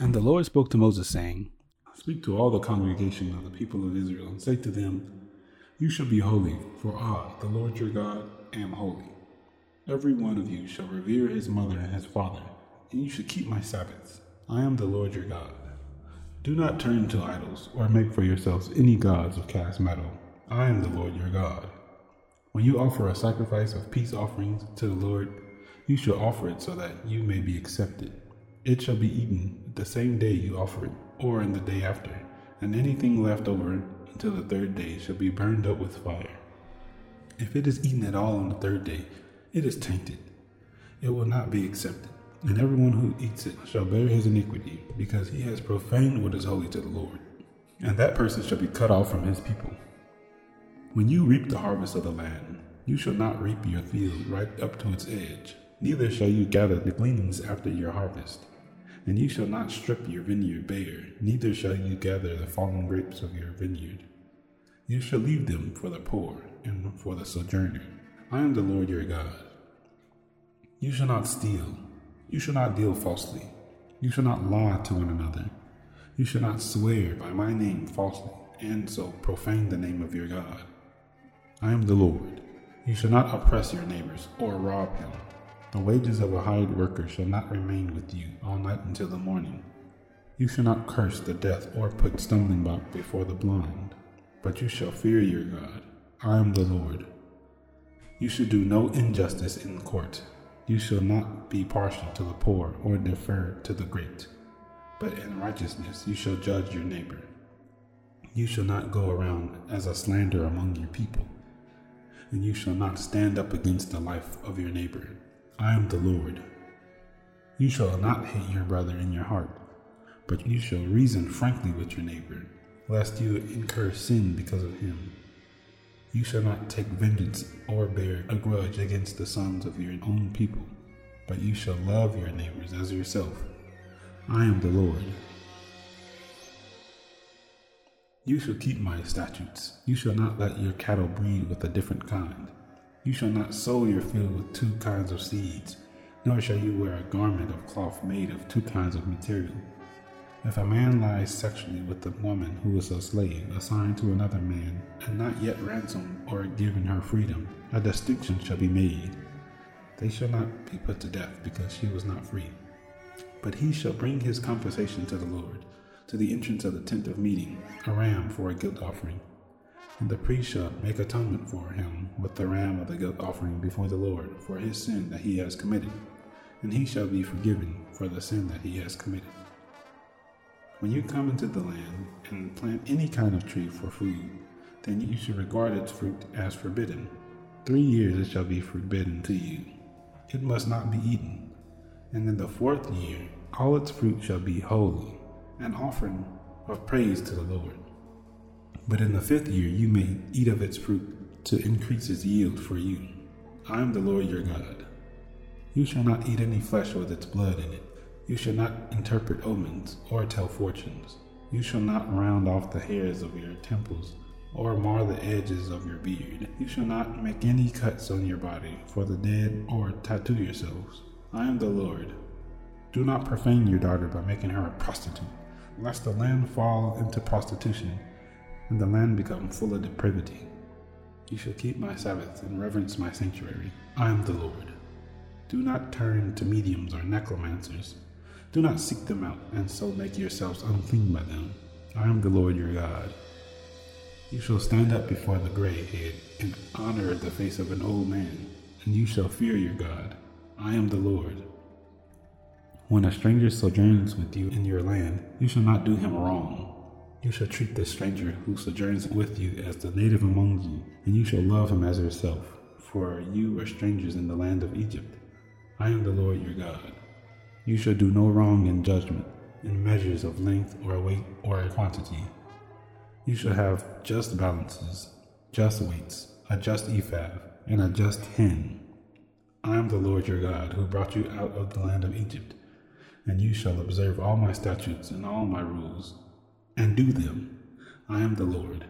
And the Lord spoke to Moses, saying, Speak to all the congregation of the people of Israel, and say to them, You shall be holy, for I, the Lord your God, am holy. Every one of you shall revere his mother and his father, and you shall keep my Sabbaths. I am the Lord your God. Do not turn to idols, or make for yourselves any gods of cast metal. I am the Lord your God. When you offer a sacrifice of peace offerings to the Lord, you shall offer it so that you may be accepted. It shall be eaten the same day you offer it, or in the day after, and anything left over until the third day shall be burned up with fire. If it is eaten at all on the third day, it is tainted. It will not be accepted, and everyone who eats it shall bear his iniquity, because he has profaned what is holy to the Lord. And that person shall be cut off from his people. When you reap the harvest of the land, you shall not reap your field right up to its edge, neither shall you gather the gleanings after your harvest. And you shall not strip your vineyard bare, neither shall you gather the fallen grapes of your vineyard. You shall leave them for the poor and for the sojourner. I am the Lord your God. You shall not steal. You shall not deal falsely. You shall not lie to one another. You shall not swear by my name falsely, and so profane the name of your God. I am the Lord. You shall not oppress your neighbors or rob them. The wages of a hired worker shall not remain with you all night until the morning. You shall not curse the deaf or put stumbling block before the blind, but you shall fear your God. I am the Lord. You shall do no injustice in court. You shall not be partial to the poor or defer to the great, but in righteousness you shall judge your neighbor. You shall not go around as a slander among your people, and you shall not stand up against the life of your neighbor. I am the Lord. You shall not hate your brother in your heart, but you shall reason frankly with your neighbor, lest you incur sin because of him. You shall not take vengeance or bear a grudge against the sons of your own people, but you shall love your neighbors as yourself. I am the Lord. You shall keep my statutes. You shall not let your cattle breed with a different kind. You shall not sow your field with two kinds of seeds, nor shall you wear a garment of cloth made of two kinds of material. If a man lies sexually with a woman who is a slave assigned to another man, and not yet ransomed or given her freedom, a distinction shall be made. They shall not be put to death because she was not free. But he shall bring his compensation to the Lord, to the entrance of the tent of meeting, a ram for a guilt offering. And the priest shall make atonement for him with the ram of the guilt offering before the Lord for his sin that he has committed, and he shall be forgiven for the sin that he has committed. When you come into the land and plant any kind of tree for food, then you should regard its fruit as forbidden. Three years it shall be forbidden to you. It must not be eaten. And in the fourth year, all its fruit shall be holy, an offering of praise to the Lord. But in the fifth year you may eat of its fruit to increase its yield for you. I am the Lord your God. You shall not eat any flesh with its blood in it. You shall not interpret omens or tell fortunes. You shall not round off the hairs of your temples or mar the edges of your beard. You shall not make any cuts on your body for the dead or tattoo yourselves. I am the Lord. Do not profane your daughter by making her a prostitute, lest the land fall into prostitution and the land become full of depravity. You shall keep my Sabbaths and reverence my sanctuary. I am the Lord. Do not turn to mediums or necromancers. Do not seek them out and so make yourselves unclean by them. I am the Lord your God. You shall stand up before the gray head and honor the face of an old man, and you shall fear your God. I am the Lord. When a stranger sojourns with you in your land, you shall not do him wrong. You shall treat the stranger who sojourns with you as the native among you, and you shall love him as yourself, for you are strangers in the land of Egypt. I am the Lord your God. You shall do no wrong in judgment, in measures of length or weight or quantity. You shall have just balances, just weights, a just ephah, and a just hin. I am the Lord your God, who brought you out of the land of Egypt, and you shall observe all my statutes and all my rules and do them. I am the Lord.